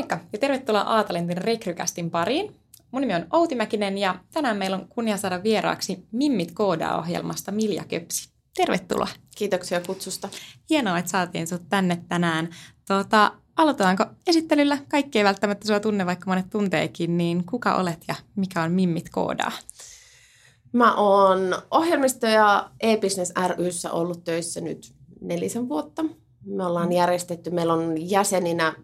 Moikka ja tervetuloa Aatalentin rekrykästin pariin. Mun nimi on Outi Mäkinen ja tänään meillä on kunnia saada vieraaksi Mimmit koodaa-ohjelmasta Milja Köpsi. Tervetuloa. Kiitoksia kutsusta. Hienoa, että saatiin sinut tänne tänään. Tuota, aloitetaanko esittelyllä? Kaikki ei välttämättä sinua tunne, vaikka monet tunteekin, niin kuka olet ja mikä on Mimmit koodaa? Mä oon ohjelmisto- ja e-business ryssä ollut töissä nyt nelisen vuotta. Me ollaan mm. järjestetty, meillä on jäseninä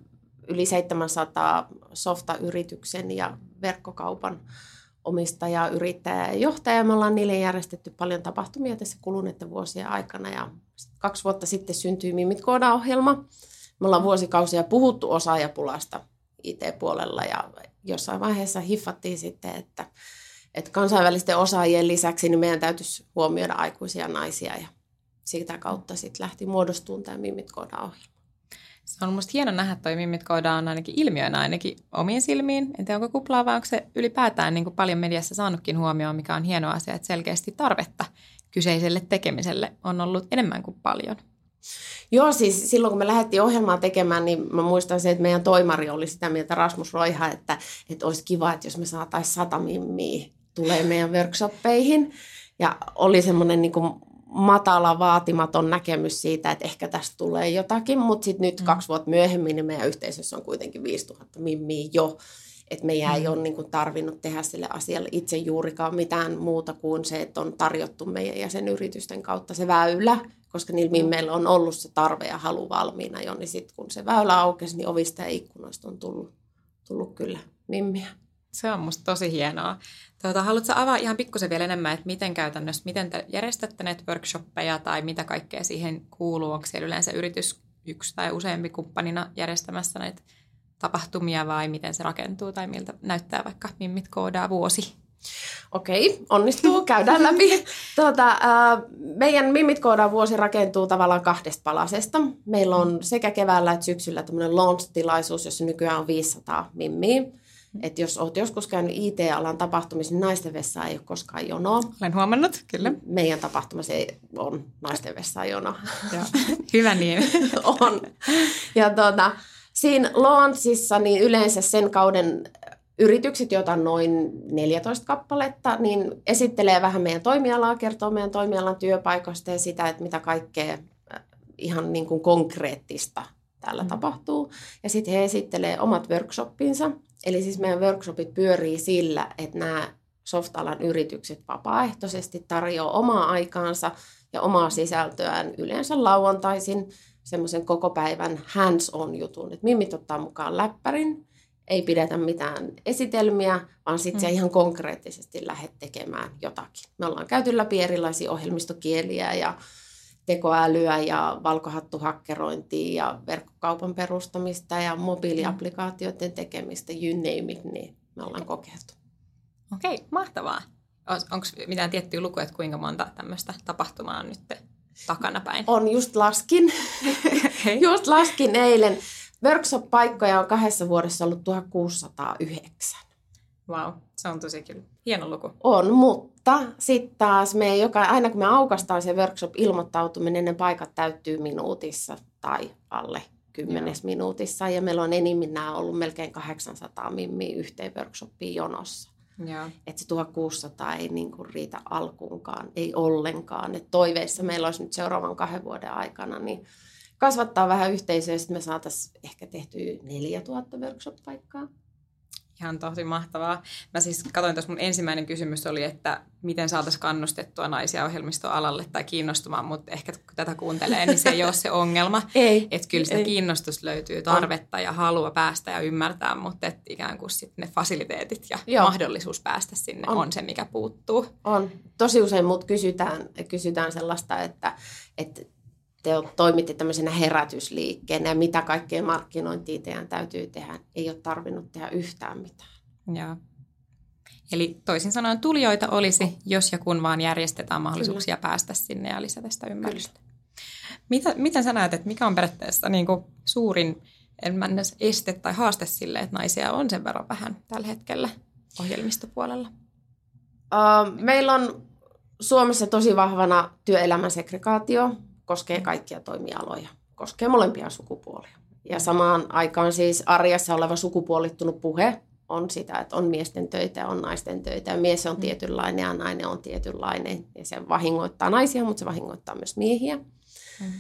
yli 700 softa-yrityksen ja verkkokaupan omistaja, yrittäjä ja johtaja. Me ollaan niille järjestetty paljon tapahtumia tässä kuluneiden vuosien aikana ja kaksi vuotta sitten syntyi Mimit Kooda-ohjelma. Me ollaan vuosikausia puhuttu osaajapulasta IT-puolella ja jossain vaiheessa hiffattiin sitten, että, että kansainvälisten osaajien lisäksi niin meidän täytyisi huomioida aikuisia naisia ja sitä kautta sitten lähti muodostumaan tämä Mimit Kooda-ohjelma. Se on minusta hieno nähdä toi Mimmit Kooda on ainakin ilmiönä ainakin omiin silmiin. En tiedä, onko kuplaa vai onko se ylipäätään niin kuin paljon mediassa saanutkin huomioon, mikä on hieno asia, että selkeästi tarvetta kyseiselle tekemiselle on ollut enemmän kuin paljon. Joo, siis silloin kun me lähdettiin ohjelmaa tekemään, niin mä muistan se, että meidän toimari oli sitä mieltä, Rasmus Roiha, että, että olisi kiva, että jos me saataisiin sata mimmiä tulee meidän workshoppeihin. Ja oli semmoinen niin kuin matala, vaatimaton näkemys siitä, että ehkä tästä tulee jotakin, mutta sitten nyt mm. kaksi vuotta myöhemmin niin meidän yhteisössä on kuitenkin 5000 mimmiä jo, että meidän mm. ei ole niin kuin tarvinnut tehdä sille asialle itse juurikaan mitään muuta kuin se, että on tarjottu meidän jäsenyritysten kautta se väylä, koska niillä mm. mimmeillä on ollut se tarve ja halu valmiina jo, niin sitten kun se väylä aukesi, niin ovista ja ikkunoista on tullut, tullut kyllä mimmiä. Se on musta tosi hienoa. Tuota, haluatko avaa ihan pikkusen vielä enemmän, että miten käytännössä, miten te järjestätte näitä workshoppeja tai mitä kaikkea siihen kuuluu? Onko siellä yleensä yritys yksi tai useampi kumppanina järjestämässä näitä tapahtumia vai miten se rakentuu tai miltä näyttää vaikka Mimmit koodaa vuosi? Okei, onnistuu, käydään läpi. Tuota, äh, meidän Mimmit koodaa vuosi rakentuu tavallaan kahdesta palasesta. Meillä on sekä keväällä että syksyllä tämmöinen launch-tilaisuus, jossa nykyään on 500 mimmiä. Että jos olet joskus käynyt IT-alan tapahtumissa, niin naisten vessa ei ole koskaan jonoa. Olen huomannut, kyllä. Meidän tapahtumassa ei on naisten vessa jono. Hyvä niin. on. Ja tuota, siinä launchissa niin yleensä sen kauden yritykset, joita on noin 14 kappaletta, niin esittelee vähän meidän toimialaa, kertoo meidän toimialan työpaikoista ja sitä, että mitä kaikkea äh, ihan niin kuin konkreettista täällä mm. tapahtuu. Ja sitten he esittelee omat workshoppinsa. Eli siis meidän workshopit pyörii sillä, että nämä softalan yritykset vapaaehtoisesti tarjoaa omaa aikaansa ja omaa sisältöään yleensä lauantaisin semmoisen koko päivän hands-on jutun. Että mimmit ottaa mukaan läppärin, ei pidetä mitään esitelmiä, vaan sitten mm. ihan konkreettisesti lähdet tekemään jotakin. Me ollaan käyty läpi erilaisia ohjelmistokieliä ja tekoälyä ja valkohattuhakkerointia ja verkkokaupan perustamista ja mobiiliaplikaatioiden tekemistä, you name it, niin me ollaan kokeiltu. Okei, okay, mahtavaa. Onko mitään tiettyä lukuja, että kuinka monta tämmöistä tapahtumaa on nyt takanapäin? On, just laskin. Okay. just laskin eilen. Workshop-paikkoja on kahdessa vuodessa ollut 1609. Wow, se on tosi kyllä hieno luku. On, mutta sitten taas me joka, aina kun me aukastaan se workshop-ilmoittautuminen, ne paikat täyttyy minuutissa tai alle kymmenes Joo. minuutissa. Ja meillä on enimmillään ollut melkein 800 mimmiä yhteen workshopiin jonossa. Että se 1600 ei niinku riitä alkuunkaan, ei ollenkaan. Et toiveissa meillä olisi nyt seuraavan kahden vuoden aikana, niin kasvattaa vähän yhteisöä, sitten me saataisiin ehkä tehtyä 4000 workshop-paikkaa. Ihan tosi mahtavaa. Mä siis katsoin tuossa mun ensimmäinen kysymys oli, että miten saataisiin kannustettua naisia ohjelmistoalalle tai kiinnostumaan, mutta ehkä kun tätä kuuntelee, niin se ei ole se ongelma. ei. Että kyllä sitä kiinnostusta löytyy, tarvetta ja halua päästä ja ymmärtää, mutta että ikään kuin sitten ne fasiliteetit ja Joo. mahdollisuus päästä sinne on. on se, mikä puuttuu. On. Tosi usein mut kysytään, kysytään sellaista, että, että te toimitte tämmöisenä herätysliikkeenä ja mitä kaikkea markkinointia teidän täytyy tehdä. Ei ole tarvinnut tehdä yhtään mitään. Joo. Eli toisin sanoen tulijoita olisi, jos ja kun vaan järjestetään mahdollisuuksia Kyllä. päästä sinne ja lisätä sitä ymmärrystä. Mitä, miten sä näet, että mikä on periaatteessa niin kuin suurin este tai haaste sille, että naisia on sen verran vähän tällä hetkellä ohjelmistopuolella? Uh, meillä on Suomessa tosi vahvana työelämän segregaatio koskee kaikkia toimialoja, koskee molempia sukupuolia. Ja samaan aikaan siis arjessa oleva sukupuolittunut puhe on sitä, että on miesten töitä ja on naisten töitä. Ja mies on mm. tietynlainen ja nainen on tietynlainen. Ja se vahingoittaa naisia, mutta se vahingoittaa myös miehiä. Mm.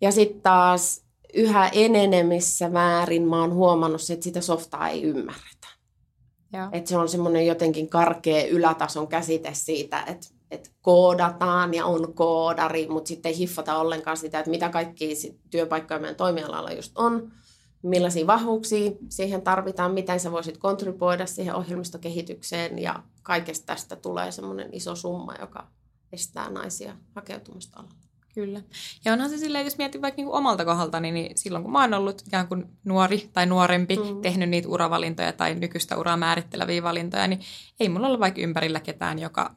Ja sitten taas yhä enenevissä määrin mä oon huomannut, että sitä softaa ei ymmärretä. Että se on semmoinen jotenkin karkea ylätason käsite siitä, että, että koodataan ja on koodari, mutta sitten ei hiffata ollenkaan sitä, että mitä kaikki työpaikkoja meidän toimialalla just on, millaisia vahvuuksia siihen tarvitaan, miten sä voisit kontribuoida siihen ohjelmistokehitykseen ja kaikesta tästä tulee semmoinen iso summa, joka estää naisia hakeutumasta alalle. Kyllä. Ja onhan se silleen, jos miettii vaikka niinku omalta kohdalta, niin silloin kun mä oon ollut ikään kuin nuori tai nuorempi, mm. tehnyt niitä uravalintoja tai nykyistä uraa määritteleviä valintoja, niin ei mulla ole vaikka ympärillä ketään, joka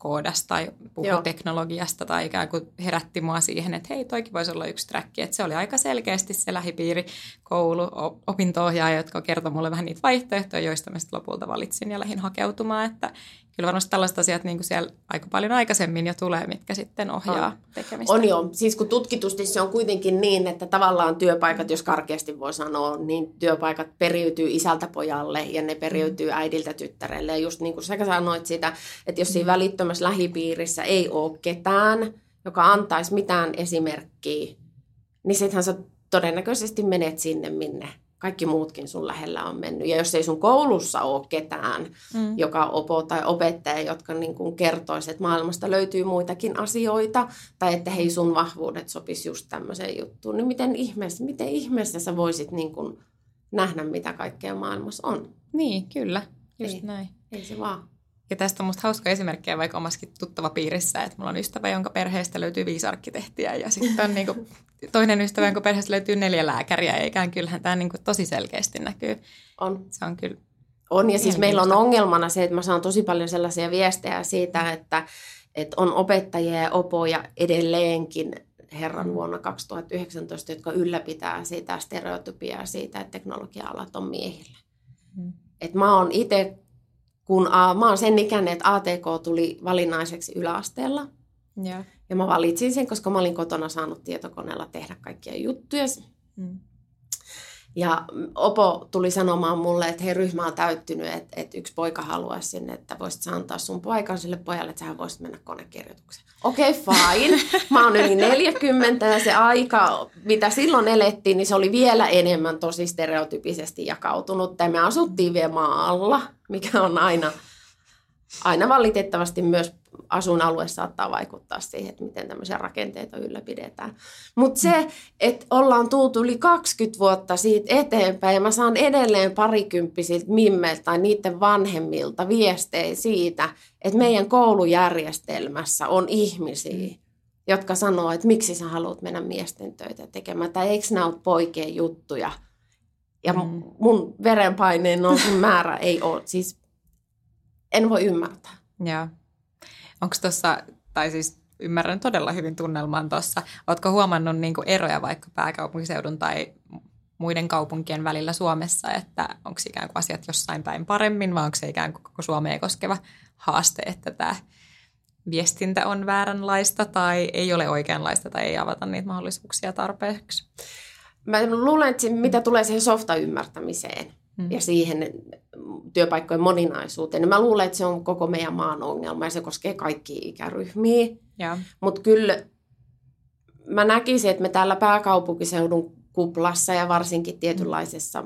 koodasta tai puhui teknologiasta tai ikään kuin herätti mua siihen, että hei, toikin voisi olla yksi track. Että se oli aika selkeästi se lähipiiri, koulu, opinto-ohjaaja, jotka kertoi mulle vähän niitä vaihtoehtoja, joista mä sitten lopulta valitsin ja lähdin hakeutumaan. Että kyllä varmasti tällaiset asiat niin kuin siellä aika paljon aikaisemmin jo tulee, mitkä sitten ohjaa on. tekemistä. On jo. Siis kun tutkitusti se on kuitenkin niin, että tavallaan työpaikat, jos karkeasti voi sanoa, niin työpaikat periytyy isältä pojalle ja ne periytyy äidiltä tyttärelle. Ja just niin kuin sä sanoit sitä, että jos siinä mm. välittömässä lähipiirissä ei ole ketään, joka antaisi mitään esimerkkiä, niin sittenhän sä todennäköisesti menet sinne, minne kaikki muutkin sun lähellä on mennyt. Ja jos ei sun koulussa ole ketään, mm. joka opo tai opettaja, jotka niin kuin kertoisi, että maailmasta löytyy muitakin asioita, tai että hei sun vahvuudet sopisi just tämmöiseen juttuun, niin miten ihmeessä, miten ihmeessä sä voisit niin kuin nähdä, mitä kaikkea maailmassa on? Niin, kyllä. Just ei, näin. Ei se vaan. Ja tästä on musta hauska esimerkkejä vaikka omaskin tuttava piirissä, että mulla on ystävä, jonka perheestä löytyy viisi arkkitehtiä ja sitten on niinku toinen ystävä, jonka perheestä löytyy neljä lääkäriä, eikä kyllähän tämä niinku tosi selkeästi näkyy. On. Se on kyllä On, ja siis meillä on ongelmana se, että mä saan tosi paljon sellaisia viestejä siitä, että, että on opettajia ja opoja edelleenkin herran vuonna 2019, jotka ylläpitää sitä stereotypiaa siitä, että teknologia-alat on miehillä. Mm. Et mä oon itse kun a, mä oon sen ikäinen, että ATK tuli valinnaiseksi yläasteella. Ja. ja mä valitsin sen, koska mä olin kotona saanut tietokoneella tehdä kaikkia juttuja. Mm. Ja Opo tuli sanomaan mulle, että hei ryhmä on täyttynyt, että, että yksi poika haluaisi sinne, että voisit antaa sun paikan sille pojalle, että sähän voisit mennä konekirjoitukseen. Okei, okay, fine. Mä oon yli 40 ja se aika, mitä silloin elettiin, niin se oli vielä enemmän tosi stereotypisesti jakautunut. Ja me asuttiin vielä maalla, mikä on aina, aina valitettavasti myös asuinalue saattaa vaikuttaa siihen, että miten tämmöisiä rakenteita ylläpidetään. Mutta se, että ollaan tultu yli 20 vuotta siitä eteenpäin ja mä saan edelleen parikymppisiltä mimmeiltä tai niiden vanhemmilta viestejä siitä, että meidän koulujärjestelmässä on ihmisiä, jotka sanoo, että miksi sä haluat mennä miesten töitä tekemään, tai eikö nämä ole poikien juttuja. Ja mm. mun verenpaineen nousun määrä ei ole, siis en voi ymmärtää. Joo. Onko tuossa, tai siis ymmärrän todella hyvin tunnelman tuossa, oletko huomannut niin eroja vaikka pääkaupunkiseudun tai muiden kaupunkien välillä Suomessa, että onko ikään kuin asiat jossain päin paremmin vai onko se ikään kuin koko Suomea koskeva haaste, että tämä viestintä on vääränlaista tai ei ole oikeanlaista tai ei avata niitä mahdollisuuksia tarpeeksi? Mä luulen, että mitä tulee siihen softa-ymmärtämiseen, mm. ja siihen työpaikkojen moninaisuuteen. Mä luulen, että se on koko meidän maan ongelma ja se koskee kaikkia ikäryhmiä. Mutta kyllä mä näkisin, että me täällä pääkaupunkiseudun kuplassa ja varsinkin tietynlaisessa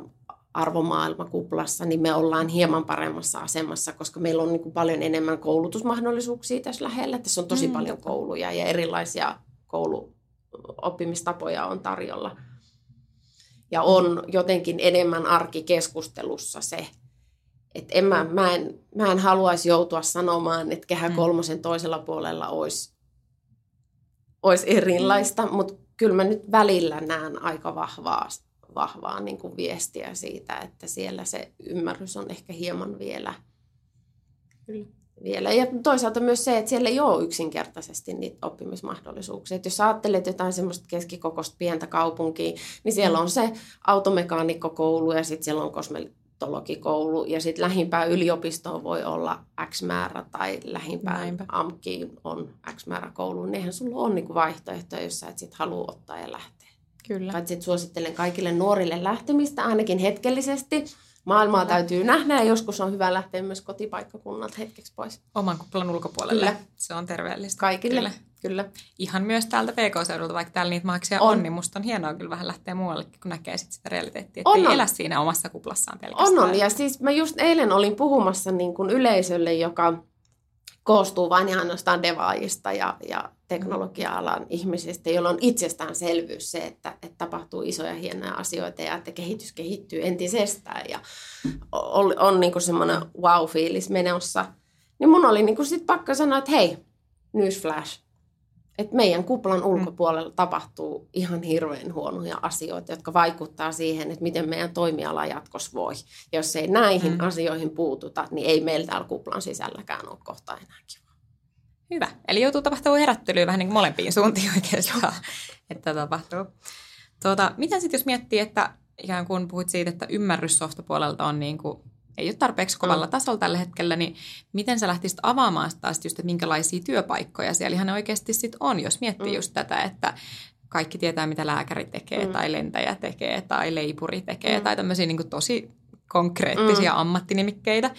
arvomaailmakuplassa, niin me ollaan hieman paremmassa asemassa, koska meillä on niin kuin paljon enemmän koulutusmahdollisuuksia tässä lähellä. Tässä on tosi mm. paljon kouluja ja erilaisia kouluoppimistapoja on tarjolla ja on jotenkin enemmän arkikeskustelussa se, että en mä, mä, en, mä en haluaisi joutua sanomaan, että kehä mm. kolmosen toisella puolella olisi, olisi erilaista, mm. mutta kyllä mä nyt välillä näen aika vahvaa, vahvaa niin kuin viestiä siitä, että siellä se ymmärrys on ehkä hieman vielä, kyllä vielä. Ja toisaalta myös se, että siellä ei ole yksinkertaisesti niitä oppimismahdollisuuksia. Että jos ajattelet jotain semmoista keskikokoista pientä kaupunkia, niin siellä on se automekaanikkokoulu ja sitten siellä on kosmetologikoulu ja sitten lähimpää yliopistoon voi olla X määrä tai lähimpään AMKiin on X määrä koulu. Niin eihän sulla ole niinku vaihtoehtoja, jos sä et sit halua ottaa ja lähteä. Kyllä. Paitsi suosittelen kaikille nuorille lähtemistä ainakin hetkellisesti. Maailmaa täytyy nähdä ja joskus on hyvä lähteä myös kotipaikkakunnalta hetkeksi pois. Oman kuplan ulkopuolelle. Kyllä. Se on terveellistä. Kaikille. Kyllä. Kyllä. Ihan myös täältä PK-seudulta, vaikka täällä niitä maaksia on. on, niin musta on hienoa kyllä vähän lähteä muuallekin, kun näkee sit sitä realiteettia. Että On, ei on. elä siinä omassa kuplassaan pelkästään. On, on. Ja siis mä just eilen olin puhumassa niin kuin yleisölle, joka koostuu vain ja ainoastaan devaajista ja, ja teknologia-alan ihmisistä, joilla on itsestäänselvyys se, että, että tapahtuu isoja hienoja asioita ja että kehitys kehittyy entisestään ja on, on niin semmoinen wow-fiilis menossa. Niin mun oli niin kuin sit pakko sanoa, että hei, newsflash, että meidän kuplan ulkopuolella tapahtuu ihan hirveän huonoja asioita, jotka vaikuttaa siihen, että miten meidän toimiala jatkossa voi. Ja jos ei näihin mm. asioihin puututa, niin ei meillä täällä kuplan sisälläkään ole kohta enää kiva. Hyvä. Eli joutuu tapahtumaan herättelyä vähän niin kuin molempiin suuntiin oikeastaan, että tapahtuu. Tuota, miten sitten jos miettii, että ikään kuin puhuit siitä, että ymmärrys softapuolelta on niin kuin, ei ole tarpeeksi kovalla mm. tasolla tällä hetkellä, niin miten sä lähtisit avaamaan taas just, että minkälaisia työpaikkoja siellä ihan oikeasti sit on, jos miettii mm. just tätä, että kaikki tietää, mitä lääkäri tekee, mm. tai lentäjä tekee, tai leipuri tekee, mm. tai tämmöisiä niin tosi konkreettisia mm. ammattinimikkeitä,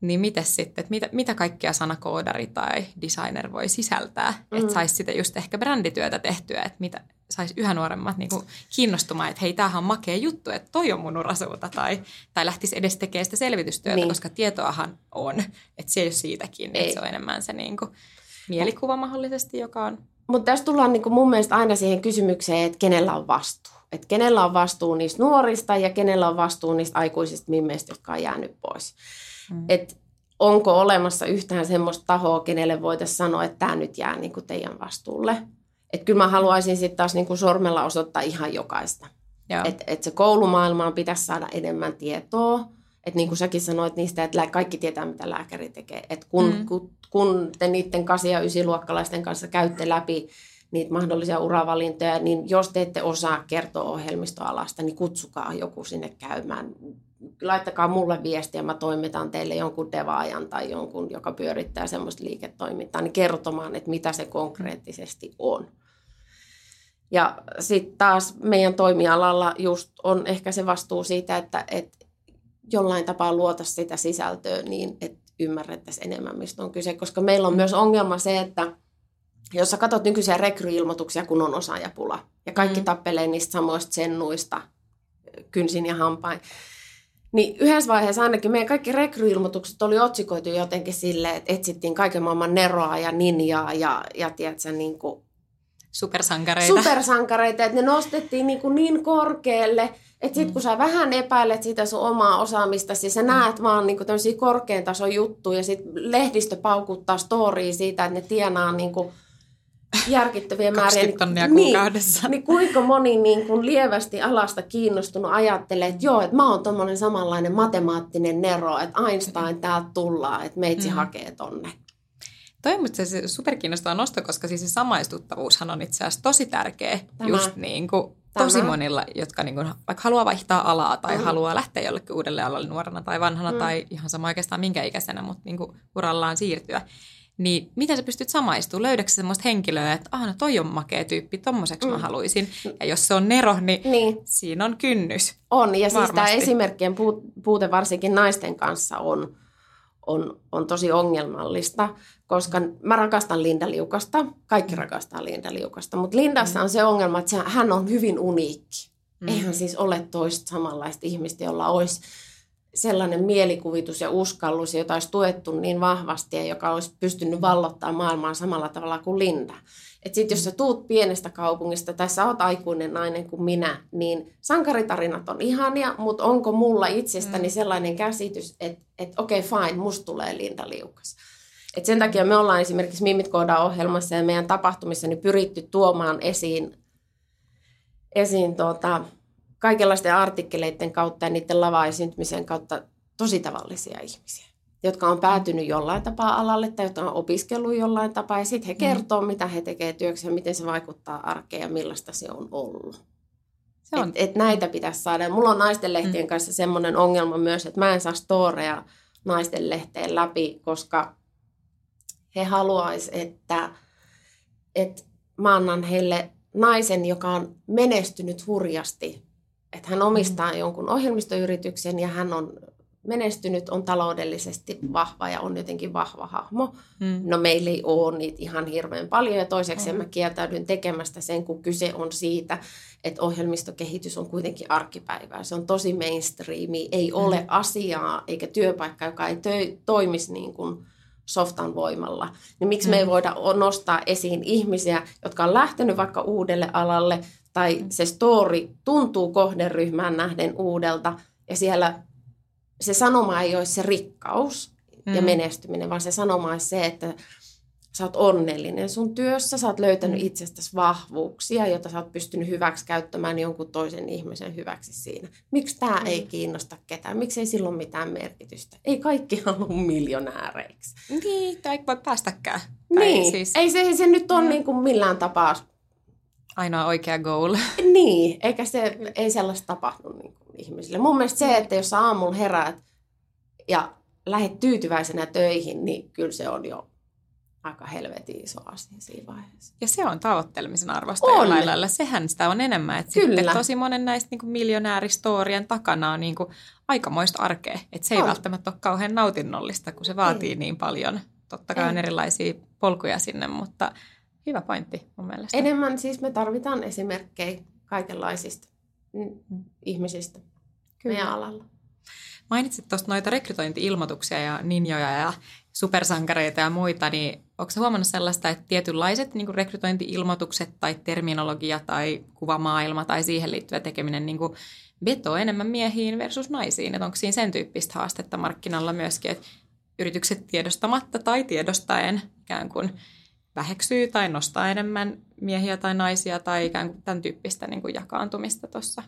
niin miten sitten, että mitä, mitä kaikkea sanakoodari tai designer voi sisältää, mm. että saisi sitä just ehkä brändityötä tehtyä, että mitä saisi yhä nuoremmat niin kuin kiinnostumaan, että hei, tämähän on makea juttu, että toi on mun urasuuta, tai, tai lähtisi edes tekemään sitä selvitystyötä, niin. koska tietoahan on, että se ei ole siitäkin, ei. että se on enemmän se niin kuin mielikuva mahdollisesti, joka on... Mutta tässä tullaan niin kuin mun mielestä aina siihen kysymykseen, että kenellä on vastuu. Että kenellä on vastuu niistä nuorista ja kenellä on vastuu niistä aikuisista mimmeistä, jotka on jäänyt pois. Mm. Et onko olemassa yhtään semmoista tahoa, kenelle voitaisiin sanoa, että tämä nyt jää niin kuin teidän vastuulle. Että kyllä mä haluaisin sitten taas niin kuin sormella osoittaa ihan jokaista. Että et se koulumaailmaan pitäisi saada enemmän tietoa. Että niin kuin säkin sanoit niistä, että kaikki tietää, mitä lääkäri tekee. Että kun, mm. kun, kun te niiden 8- ja 9-luokkalaisten kanssa käytte läpi niitä mahdollisia uravalintoja, niin jos te ette osaa kertoa ohjelmistoalasta, niin kutsukaa joku sinne käymään. Laittakaa mulle viestiä, mä toimitan teille jonkun devaajan tai jonkun, joka pyörittää semmoista liiketoimintaa, niin kertomaan, että mitä se konkreettisesti on. Ja sitten taas meidän toimialalla just on ehkä se vastuu siitä, että, että jollain tapaa luota sitä sisältöä niin, että ymmärrettäisiin enemmän, mistä on kyse. Koska meillä on myös ongelma se, että jos sä katsot nykyisiä rekryilmoituksia, kun on osaajapula, ja kaikki mm. tappelee niistä samoista sennuista, kynsin ja hampain, niin yhdessä vaiheessa ainakin meidän kaikki rekryilmoitukset oli otsikoitu jotenkin silleen, että etsittiin kaiken maailman neroa ja ninjaa ja, ja tiedätkö, niin kuin Supersankareita. Supersankareita, että ne nostettiin niin, kuin niin korkealle, että sitten kun sä vähän epäilet sitä sun omaa osaamista, siis sä näet vaan niin tämmöisiä korkean tason juttuja, ja sitten lehdistö paukuttaa storia siitä, että ne tienaa niin kuin järkittäviä määriä. Niin, tonnia niin, kuukaudessa. Niin kuinka moni niin kuin lievästi alasta kiinnostunut ajattelee, että joo, että mä oon tommonen samanlainen matemaattinen nero, että Einstein täältä tullaan, että meitsi mm. hakee tonne. Toi on musta se superkiinnostava nosto, koska siis se samaistuttavuushan on itse asiassa tosi tärkeä Tämä. just niin kuin tosi Tämä. monilla, jotka niin kuin, vaikka haluaa vaihtaa alaa tai mm. haluaa lähteä jollekin uudelle alalle nuorena tai vanhana mm. tai ihan sama oikeastaan minkä ikäisenä, mutta niin kuin urallaan siirtyä. Niin miten sä pystyt samaistumaan? Löydätkö semmoista henkilöä, että ah, no toi on makea tyyppi, tommoseksi mm. mä haluaisin. Ja jos se on Nero, niin, niin. siinä on kynnys. On, ja Varmasti. siis tämä esimerkkien puute varsinkin naisten kanssa on, on, on tosi ongelmallista, koska mä rakastan Linda Liukasta, kaikki rakastaa Linda Liukasta, mutta Lindassa mm. on se ongelma, että hän on hyvin uniikki. Mm. Eihän siis ole toista samanlaista ihmistä, jolla olisi sellainen mielikuvitus ja uskallus, jota olisi tuettu niin vahvasti ja joka olisi pystynyt vallottaa maailmaa samalla tavalla kuin Linda. Että sitten jos sä tuut pienestä kaupungista tai sä oot aikuinen nainen kuin minä, niin sankaritarinat on ihania, mutta onko mulla itsestäni mm. sellainen käsitys, että et, okei okay, fine, musta tulee Linda Liukas. Et sen takia me ollaan esimerkiksi Mimit ohjelmassa ja meidän tapahtumissa niin pyritty tuomaan esiin, esiin tuota, kaikenlaisten artikkeleiden kautta ja niiden lava-esiintymisen kautta tosi tavallisia ihmisiä, jotka on päätynyt jollain tapaa alalle tai jotka on opiskellut jollain tapaa ja sitten he mm. kertoo, mm. mitä he tekevät työksi ja miten se vaikuttaa arkeen ja millaista se on ollut. Se on. Et, et näitä pitäisi saada. Mulla on naisten lehtien mm. kanssa semmoinen ongelma myös, että mä en saa storeja naisten lehteen läpi, koska he haluaisivat, että, että mä annan heille naisen, joka on menestynyt hurjasti. Että hän omistaa mm. jonkun ohjelmistoyrityksen ja hän on menestynyt, on taloudellisesti vahva ja on jotenkin vahva hahmo. Mm. No meillä ei ole niitä ihan hirveän paljon ja toiseksi mm. mä kieltäydyn tekemästä sen, kun kyse on siitä, että ohjelmistokehitys on kuitenkin arkipäivää. Se on tosi mainstreami, ei mm. ole asiaa eikä työpaikka, joka ei tö- toimisi niin kuin softan voimalla. Niin miksi mm. me ei mm. voida nostaa esiin ihmisiä, jotka on lähtenyt vaikka uudelle alalle tai mm. se story tuntuu kohderyhmään nähden uudelta ja siellä se sanoma ei ole se rikkaus mm. ja menestyminen, vaan se sanoma on se, että sä oot onnellinen sun työssä, sä oot löytänyt mm. itsestäsi vahvuuksia, joita sä oot pystynyt hyväksi käyttämään jonkun toisen ihmisen hyväksi siinä. Miksi tämä mm. ei kiinnosta ketään? Miksi ei silloin mitään merkitystä? Ei kaikki halua miljonääreiksi. Niin, tai ei voi päästäkään. Niin, siis... ei se, se nyt ole mm. niin kuin millään tapaa ainoa oikea goal. Niin, eikä se, ei sellaista tapahdu niin kuin ihmisille. Mun mielestä se, että jos sä aamulla heräät ja lähdet tyytyväisenä töihin, niin kyllä se on jo aika helvetin iso asia siinä vaiheessa. Ja se on tavoittelemisen arvosta on. jollain lailla. Sehän sitä on enemmän. Että Kyllä. Sitten tosi monen näistä niin miljonääristorien takana on niin kuin aikamoista arkea. Että se ei on. välttämättä ole kauhean nautinnollista, kun se vaatii ei. niin paljon. Totta kai ei. on erilaisia polkuja sinne, mutta hyvä pointti mun mielestä. Enemmän siis me tarvitaan esimerkkejä kaikenlaisista mm. ihmisistä Kyllä. meidän alalla. Mainitsit tuosta noita rekrytointi-ilmoituksia ja ninjoja ja supersankareita ja muita, niin onko huomannut sellaista, että tietynlaiset niin rekrytointi-ilmoitukset tai terminologia tai kuvamaailma tai siihen liittyvä tekeminen niin vetoo enemmän miehiin versus naisiin? Että onko siinä sen tyyppistä haastetta markkinalla myöskin, että yritykset tiedostamatta tai tiedostaen ikään kuin väheksyy tai nostaa enemmän miehiä tai naisia tai ikään kuin tämän tyyppistä niin kuin jakaantumista tuossa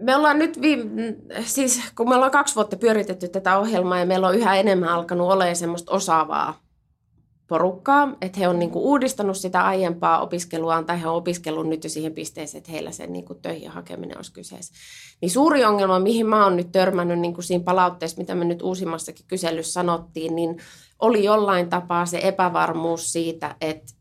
me ollaan nyt, viime, siis kun me ollaan kaksi vuotta pyöritetty tätä ohjelmaa ja meillä on yhä enemmän alkanut olemaan semmoista osaavaa porukkaa, että he on niin kuin uudistanut sitä aiempaa opiskeluaan tai he on opiskellut nyt jo siihen pisteeseen, että heillä sen niin kuin töihin hakeminen olisi kyseessä. Niin suuri ongelma, mihin mä oon nyt törmännyt niin kuin siinä palautteessa, mitä me nyt uusimmassakin kyselyssä sanottiin, niin oli jollain tapaa se epävarmuus siitä, että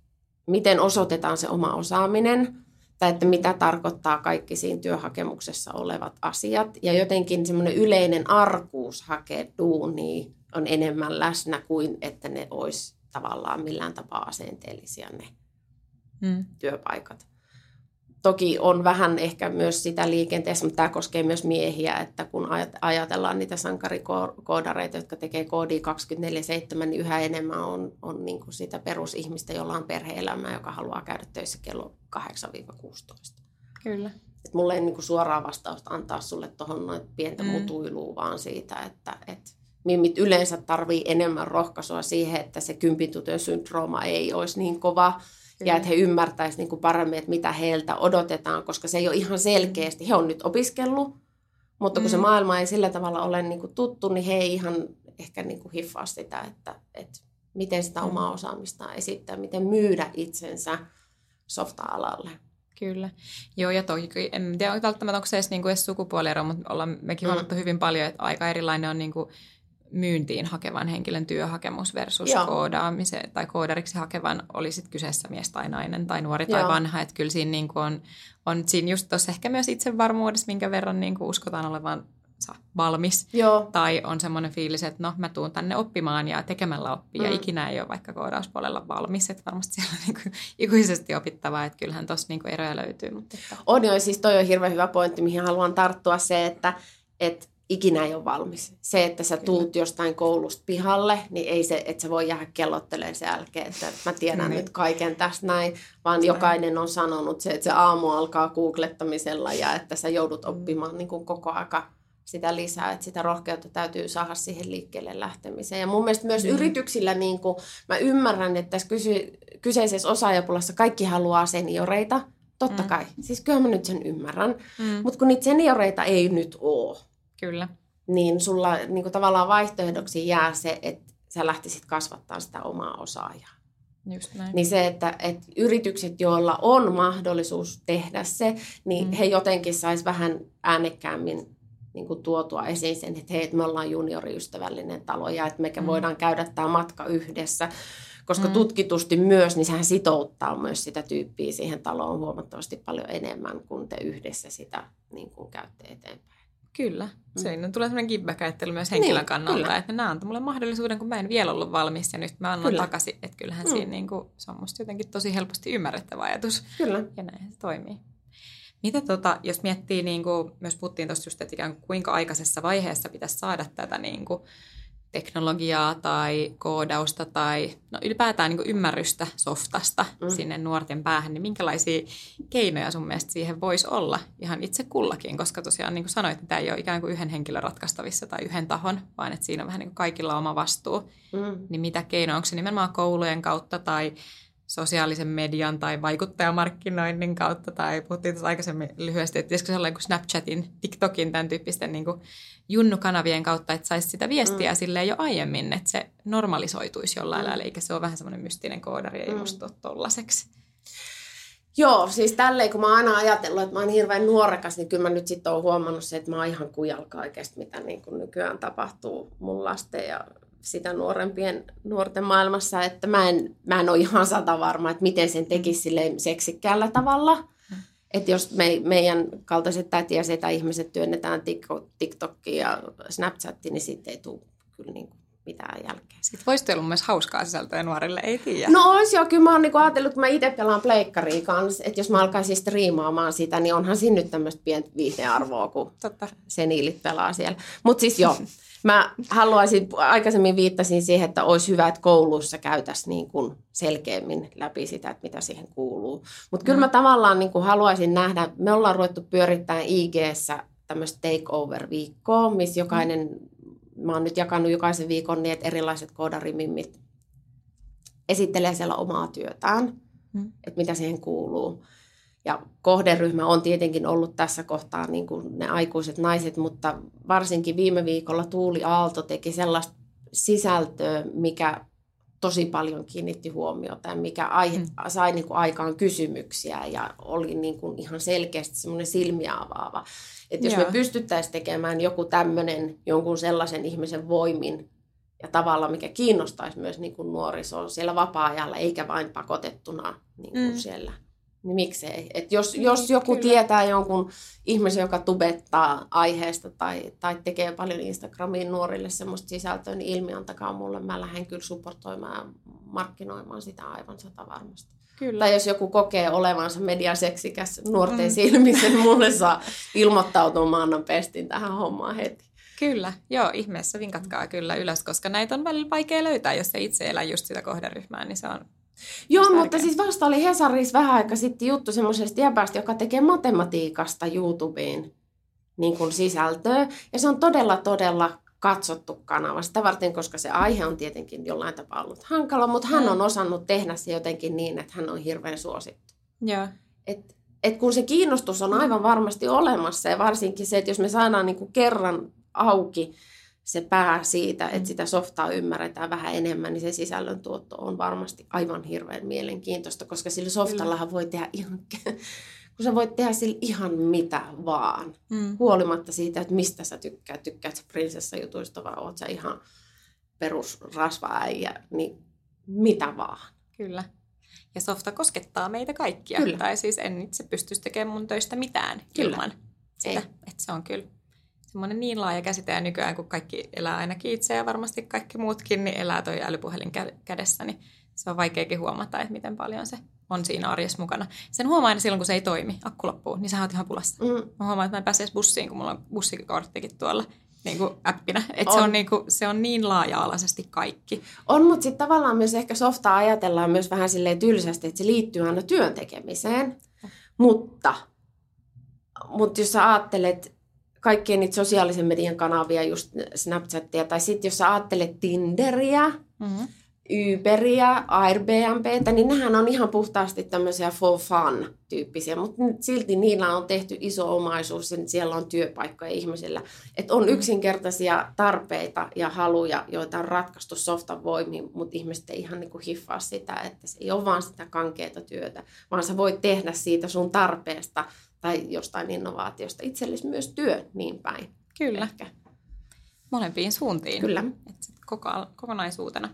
miten osoitetaan se oma osaaminen – tai että mitä tarkoittaa kaikki siinä työhakemuksessa olevat asiat. Ja jotenkin semmoinen yleinen arkuus hakea duunia on enemmän läsnä kuin että ne olisi tavallaan millään tapaa asenteellisia ne hmm. työpaikat. Toki on vähän ehkä myös sitä liikenteessä, mutta tämä koskee myös miehiä, että kun ajatellaan niitä sankarikoodareita, jotka tekee koodia 24-7, niin yhä enemmän on, on niin kuin sitä perusihmistä, jolla on perhe-elämää, joka haluaa käydä töissä kello 8-16. Kyllä. Et mulle ei niin kuin suoraa vastausta antaa sulle tuohon noin pientä mm. mutuilua, vaan siitä, että, että mimmit yleensä tarvii enemmän rohkaisua siihen, että se kympintutyön syndrooma ei olisi niin kova, Kyllä. ja että he ymmärtäisivät niin paremmin, että mitä heiltä odotetaan, koska se ei ole ihan selkeästi. He on nyt opiskellut, mutta kun mm. se maailma ei sillä tavalla ole niin kuin tuttu, niin he ei ihan ehkä niin kuin hiffaa sitä, että, että miten sitä mm. omaa osaamistaan esittää, miten myydä itsensä softa-alalle. Kyllä. Joo, ja toki, en tiedä välttämättä onko se edes, niin kuin edes sukupuoliero, mutta ollaan mekin mm. huomattu hyvin paljon, että aika erilainen on niin kuin myyntiin hakevan henkilön työhakemus versus Joo. koodaamiseen tai koodariksi hakevan, oli sitten kyseessä mies tai nainen tai nuori tai Joo. vanha. Että kyllä siinä niin on, on siinä just tuossa ehkä myös itsevarmuudessa, minkä verran niin uskotaan olevan valmis. Joo. Tai on semmoinen fiilis, että no mä tuun tänne oppimaan ja tekemällä oppia. Mm. Ja ikinä ei ole vaikka koodauspuolella valmis. Että varmasti siellä on niin kuin ikuisesti opittavaa, että kyllähän tuossa niin eroja löytyy. Mutta että... On jo, siis toi on hirveän hyvä pointti, mihin haluan tarttua se, että, että ikinä ei ole valmis. Se, että sä tuut jostain koulusta pihalle, niin ei se, että sä voi jäädä kellottelemaan sen jälkeen, että mä tiedän niin. nyt kaiken tästä näin, vaan näin. jokainen on sanonut se, että se aamu alkaa googlettamisella ja että sä joudut mm. oppimaan niin kuin koko aika sitä lisää, että sitä rohkeutta täytyy saada siihen liikkeelle lähtemiseen. Ja mun mielestä myös mm. yrityksillä, niin kuin, mä ymmärrän, että tässä kysy, kyseisessä osaajapulassa kaikki haluaa senioreita, totta mm. kai. Siis kyllä mä nyt sen ymmärrän. Mm. Mutta kun niitä senioreita ei nyt ole, Kyllä. Niin sulla niin kuin tavallaan vaihtoehdoksi jää se, että sä lähtisit kasvattaa sitä omaa osaajaa. Just näin. Niin se, että, että yritykset, joilla on mahdollisuus tehdä se, niin mm. he jotenkin sais vähän äänekkäämmin niin kuin tuotua esiin sen, että hei, että me ollaan junioriystävällinen talo ja että me mm. voidaan käydä tämä matka yhdessä. koska mm. tutkitusti myös, niin sehän sitouttaa myös sitä tyyppiä siihen taloon huomattavasti paljon enemmän, kun te yhdessä sitä niin kuin käytte eteenpäin. Kyllä. Mm. Se mm. tulee sellainen give myös henkilön niin, kannalta, kyllä. että nämä antaa mulle mahdollisuuden, kun mä en vielä ollut valmis ja nyt mä annan kyllä. takaisin. Että kyllähän mm. siinä niin kuin, se on musta jotenkin tosi helposti ymmärrettävä ajatus. Kyllä. Ja näin se toimii. Mitä tota, jos miettii, niin kuin, myös puhuttiin tuosta just, että ikään kuin kuinka aikaisessa vaiheessa pitäisi saada tätä niin kuin, teknologiaa tai koodausta tai no ylipäätään niin ymmärrystä softasta mm. sinne nuorten päähän, niin minkälaisia keinoja sun mielestä siihen voisi olla ihan itse kullakin, koska tosiaan niin kuin sanoit, että tämä ei ole ikään kuin yhden henkilön ratkaistavissa tai yhden tahon, vaan että siinä on vähän niin kuin kaikilla oma vastuu. Mm. Niin mitä keinoja, onko se nimenomaan koulujen kautta tai sosiaalisen median tai vaikuttajamarkkinoinnin kautta, tai puhuttiin tuossa aikaisemmin lyhyesti, että pitäisikö sellainen kuin Snapchatin, TikTokin, tämän tyyppisten niin kuin junnukanavien kautta, että saisi sitä viestiä mm. silleen jo aiemmin, että se normalisoituisi jollain mm. lailla, eikä se ole vähän semmoinen mystinen koodari, ei mm. musta ole tollaseksi. Joo, siis tälleen kun mä oon aina ajatellut, että mä oon hirveän nuorekas, niin kyllä mä nyt sitten oon huomannut se, että mä oon ihan kujalla kaikesta, mitä niin kuin nykyään tapahtuu mun lasten ja sitä nuorempien nuorten maailmassa, että mä en, mä en ole ihan sata varma, että miten sen tekisi silleen seksikkäällä tavalla. Että jos me, meidän kaltaiset täti ja setä ihmiset työnnetään TikTokiin ja Snapchattiin, niin siitä ei tule kyllä niin kuin mitään jälkeen. Sitten voisi olla myös hauskaa sisältöä nuorille, ei tiedä. No olisi jo, kyllä mä oon niinku ajatellut, kun mä itse pelaan pleikkaria kanssa, että jos mä alkaisin striimaamaan sitä, niin onhan siinä nyt tämmöistä pientä viihdearvoa, kun Totta. seniilit pelaa siellä. Mutta siis joo, Mä haluaisin, aikaisemmin viittasin siihen, että olisi hyvä, että koulussa käytäisiin niin kuin selkeämmin läpi sitä, että mitä siihen kuuluu. Mutta kyllä mä tavallaan niin kuin haluaisin nähdä, me ollaan ruvettu pyörittämään IG-ssä tämmöistä takeover-viikkoa, missä jokainen, mä oon nyt jakanut jokaisen viikon niin, että erilaiset koodarimimmit esittelee siellä omaa työtään, mm. että mitä siihen kuuluu. Ja kohderyhmä on tietenkin ollut tässä kohtaa niin kuin ne aikuiset naiset, mutta varsinkin viime viikolla Tuuli Aalto teki sellaista sisältöä, mikä tosi paljon kiinnitti huomiota ja mikä aihe, mm. sai niin kuin aikaan kysymyksiä ja oli niin kuin ihan selkeästi semmoinen silmiä avaava. Että jos Joo. me pystyttäisiin tekemään joku tämmöinen jonkun sellaisen ihmisen voimin ja tavalla, mikä kiinnostaisi myös niin kuin nuorisoa siellä vapaa-ajalla, eikä vain pakotettuna niin kuin mm. siellä – niin miksei. Et jos, niin, jos joku kyllä. tietää jonkun ihmisen, joka tubettaa aiheesta tai, tai tekee paljon Instagramiin nuorille semmoista sisältöä, niin ilmiantakaa mulle. Mä lähden kyllä supportoimaan ja markkinoimaan sitä aivan sata varmasti. Kyllä. Tai jos joku kokee olevansa mediaseksikäs nuorten mm. silmissä, niin mulle saa ilmoittautua, mä annan pestin tähän hommaan heti. Kyllä, joo, ihmeessä vinkatkaa kyllä ylös, koska näitä on välillä vaikea löytää, jos se itse elää just sitä kohderyhmää, niin se on Joo, tärkeä. mutta siis vasta oli Hesarissa vähän aika sitten juttu semmoisesta jäbästä, joka tekee matematiikasta YouTubeen niin kuin sisältöä. Ja se on todella, todella katsottu kanava sitä varten, koska se aihe on tietenkin jollain tapaa ollut hankala, mutta hän on osannut tehdä se jotenkin niin, että hän on hirveän suosittu. Joo. Et, et kun se kiinnostus on aivan varmasti olemassa ja varsinkin se, että jos me saadaan niin kuin kerran auki se pää siitä, että mm. sitä softaa ymmärretään vähän enemmän, niin se sisällön tuotto on varmasti aivan hirveän mielenkiintoista, koska sillä softallahan voi tehdä ihan, kun sä voit tehdä sillä ihan mitä vaan, mm. huolimatta siitä, että mistä sä tykkäät, tykkäät sä prinsessajutuista vai oot sä ihan perusrasvaäijä, niin mitä vaan. Kyllä. Ja softa koskettaa meitä kaikkia. Kyllä. Tai siis en itse pystyisi tekemään mun töistä mitään kyllä. ilman sitä. Että se on kyllä semmoinen niin laaja käsite ja nykyään, kun kaikki elää ainakin itse ja varmasti kaikki muutkin, niin elää toi älypuhelin kädessä, niin se on vaikeakin huomata, että miten paljon se on siinä arjessa mukana. Sen huomaa aina silloin, kun se ei toimi, akku loppuu, niin sä oot ihan pulassa. Mm. Mä huomaan, että mä en pääse edes bussiin, kun mulla on bussikorttikin tuolla niin kuin appina. Että se, on niin kuin, se on niin laaja-alaisesti kaikki. On, mutta sitten tavallaan myös ehkä softaa ajatellaan myös vähän silleen tylsästi, että se liittyy aina työn tekemiseen. Mutta, mutta jos sä ajattelet, kaikkien niitä sosiaalisen median kanavia, just Snapchatia, tai sitten jos sä ajattelet Tinderiä, mm-hmm. Uberia, Airbnbtä, niin nehän on ihan puhtaasti tämmöisiä for fun tyyppisiä, mutta silti niillä on tehty iso omaisuus, että siellä on työpaikkoja ihmisillä. Että on yksinkertaisia tarpeita ja haluja, joita on ratkaistu softan voimiin, mutta ihmiset ei ihan niinku hiffaa sitä, että se ei ole vaan sitä kankeata työtä, vaan sä voit tehdä siitä sun tarpeesta tai jostain innovaatiosta itsellesi myös työ niin päin. Kyllä. Ehkä. Molempiin suuntiin. Kyllä. Et koko, kokonaisuutena.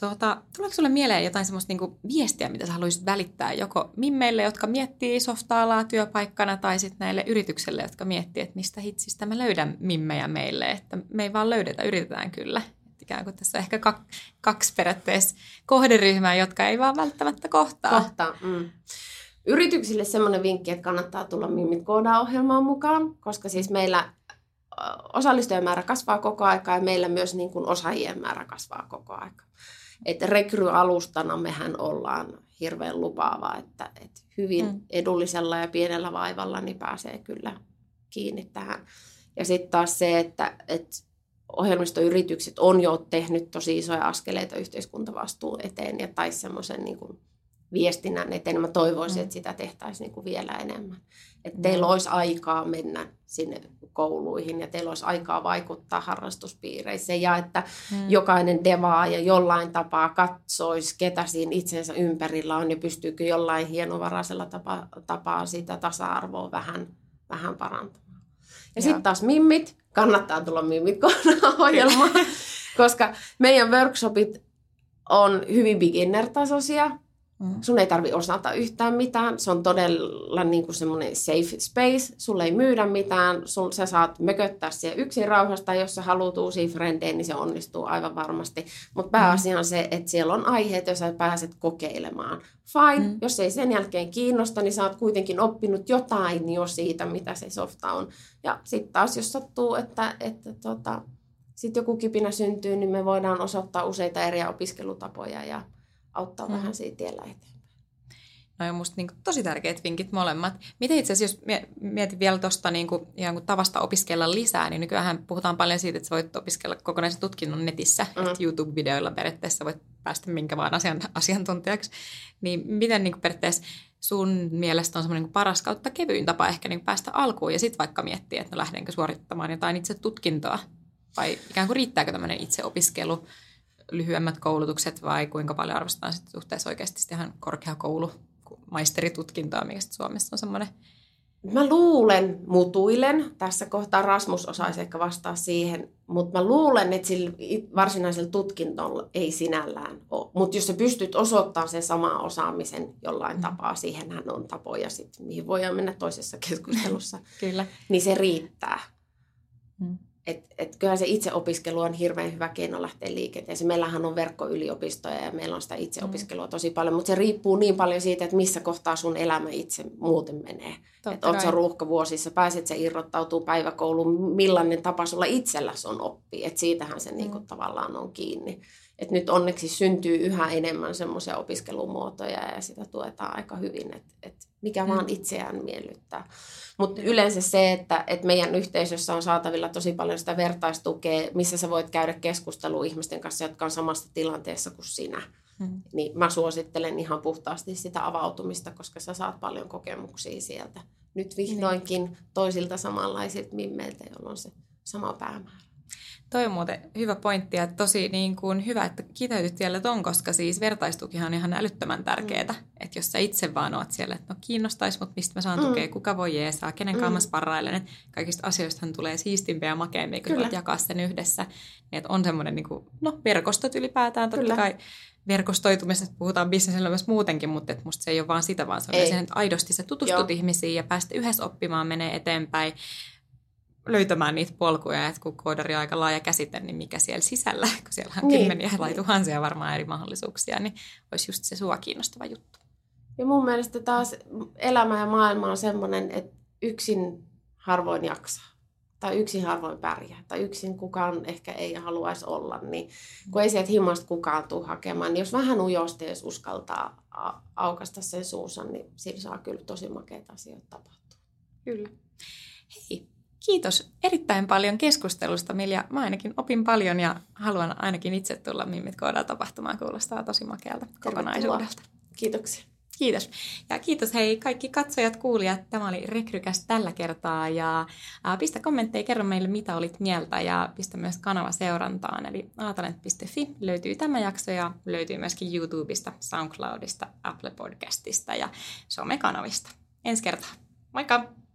Tuota, tuleeko sinulle mieleen jotain semmoista niinku viestiä, mitä sä haluaisit välittää joko mimmeille, jotka miettii softa-alaa työpaikkana, tai sitten näille yrityksille, jotka miettii, että mistä hitsistä me löydän mimmejä meille, että me ei vaan löydetä, yritetään kyllä. Et ikään kuin tässä ehkä kaksi periaatteessa kohderyhmää, jotka ei vaan välttämättä kohtaa. Kohtaa, mm. Yrityksille semmoinen vinkki, että kannattaa tulla Mimmit koodaa-ohjelmaan mukaan, koska siis meillä osallistujamäärä kasvaa koko aika ja meillä myös niin kuin osaajien määrä kasvaa koko aika. Että rekryalustana mehän ollaan hirveän lupaava, että, että hyvin mm. edullisella ja pienellä vaivalla niin pääsee kyllä kiinni tähän. Ja sitten taas se, että, että ohjelmistoyritykset on jo tehnyt tosi isoja askeleita yhteiskuntavastuun eteen ja tai semmoisen niin kuin viestinnän eteen. Mä toivoisin, mm. että sitä tehtäisiin niin kuin vielä enemmän. Että teillä olisi aikaa mennä sinne kouluihin ja teillä olisi aikaa vaikuttaa harrastuspiireissä ja että mm. jokainen devaa ja jollain tapaa katsoisi, ketä siinä itsensä ympärillä on ja pystyykö jollain hienovaraisella tapa, tapaa sitä tasa-arvoa vähän, vähän parantamaan. Ja sitten taas mimmit, kannattaa tulla mimmit ohjelmaan, koska meidän workshopit on hyvin beginner-tasoisia Mm. Sun ei tarvi osata yhtään mitään. Se on todella niin kuin semmoinen safe space. Sulle ei myydä mitään. Sul, sä saat mököttää siellä yksin rauhasta. Jos sä haluat uusia frendejä, niin se onnistuu aivan varmasti. Mutta pääasia on se, että siellä on aiheet, jos sä pääset kokeilemaan. Fine. Mm. Jos ei sen jälkeen kiinnosta, niin sä oot kuitenkin oppinut jotain jo siitä, mitä se softa on. Ja sitten taas, jos sattuu, että, että tota, sitten joku kipinä syntyy, niin me voidaan osoittaa useita eri opiskelutapoja ja auttaa mm. vähän siitä tiellä eteenpäin. No on musta niin kuin, tosi tärkeät vinkit molemmat. Miten itse asiassa, jos mietin vielä tuosta niin kuin, ihan kuin tavasta opiskella lisää, niin nykyään puhutaan paljon siitä, että sä voit opiskella kokonaisen tutkinnon netissä, mm. että YouTube-videoilla periaatteessa voit päästä minkä vaan asian, asiantuntijaksi. Niin miten niin kuin, periaatteessa sun mielestä on semmoinen niin paras kautta kevyin tapa ehkä niin päästä alkuun ja sitten vaikka miettiä, että no lähdenkö suorittamaan jotain itse tutkintoa vai ikään kuin riittääkö tämmöinen itse opiskelu lyhyemmät koulutukset vai kuinka paljon arvostetaan sitten suhteessa oikeasti ihan korkeakoulu maisteritutkintoa, mikä Suomessa on semmoinen Mä luulen, mutuilen, tässä kohtaa Rasmus osaisi ehkä vastaa siihen, mutta mä luulen, että sillä varsinaisella tutkintolla ei sinällään ole. Mutta jos sä pystyt osoittamaan sen saman osaamisen jollain mm. tapaa, siihenhän on tapoja sitten, mihin voidaan mennä toisessa keskustelussa, Kyllä. niin se riittää. Mm. Et, et kyllähän se itseopiskelu on hirveän hyvä keino lähteä liikenteeseen. Meillähän on verkkoyliopistoja ja meillä on sitä itseopiskelua mm. tosi paljon, mutta se riippuu niin paljon siitä, että missä kohtaa sun elämä itse muuten menee. Että oot sä ruuhkavuosissa, pääset se irrottautuu päiväkouluun, millainen tapa sulla itselläsi on oppia. Että siitähän se niinku mm. niinku tavallaan on kiinni. Et nyt onneksi syntyy yhä enemmän semmoisia opiskelumuotoja ja sitä tuetaan aika hyvin, että et mikä mm. vaan itseään miellyttää. Mutta yleensä se, että, että meidän yhteisössä on saatavilla tosi paljon sitä vertaistukea, missä sä voit käydä keskustelua ihmisten kanssa, jotka on samassa tilanteessa kuin sinä. Mm. Niin mä suosittelen ihan puhtaasti sitä avautumista, koska sä saat paljon kokemuksia sieltä. Nyt vihdoinkin mm. toisilta samanlaisilta mimmeiltä, joilla on se sama päämäärä. Toi on muuten hyvä pointti ja tosi niin kuin hyvä, että kiteytyt vielä ton, koska siis vertaistukihan on ihan älyttömän tärkeää. Mm. Että jos sä itse vaan oot siellä, että no kiinnostaisi, mutta mistä mä saan mm. tukea, kuka voi jeesaa, kenen mm. kanssa parailen. Että kaikista asioista tulee siistimpiä ja makeammin, kun voit jakaa sen yhdessä. Niin, että on semmoinen, niin kuin, no verkostot ylipäätään totta Kyllä. kai verkostoitumisesta puhutaan bisnesellä myös muutenkin, mutta että musta se ei ole vaan sitä, vaan se on se, että aidosti sä tutustut Joo. ihmisiin ja päästä yhdessä oppimaan, menee eteenpäin löytämään niitä polkuja, että kun koodari on aika laaja käsite, niin mikä siellä sisällä, kun siellä on niin. kymmeniä tai tuhansia varmaan eri mahdollisuuksia, niin olisi just se sua kiinnostava juttu. Ja mun mielestä taas elämä ja maailma on semmoinen, että yksin harvoin jaksaa. Tai yksin harvoin pärjää. Tai yksin kukaan ehkä ei haluaisi olla. Niin kun ei sieltä himasta kukaan tule hakemaan, niin jos vähän ujosti jos uskaltaa aukasta sen suunsa, niin sillä saa kyllä tosi makeita asioita tapahtua. Kyllä. Hei, Kiitos erittäin paljon keskustelusta, Milja. Mä ainakin opin paljon ja haluan ainakin itse tulla Mimmit koodalla tapahtumaan. Kuulostaa tosi makealta kokonaisuudelta. Kiitoksia. Kiitos. Ja kiitos hei kaikki katsojat, kuulijat. Tämä oli Rekrykäs tällä kertaa ja pistä kommentteja, kerro meille mitä olit mieltä ja pistä myös kanava seurantaan. Eli aatalent.fi löytyy tämä jakso ja löytyy myöskin YouTubesta, SoundCloudista, Apple Podcastista ja somekanavista. Ensi kertaa. Moikka!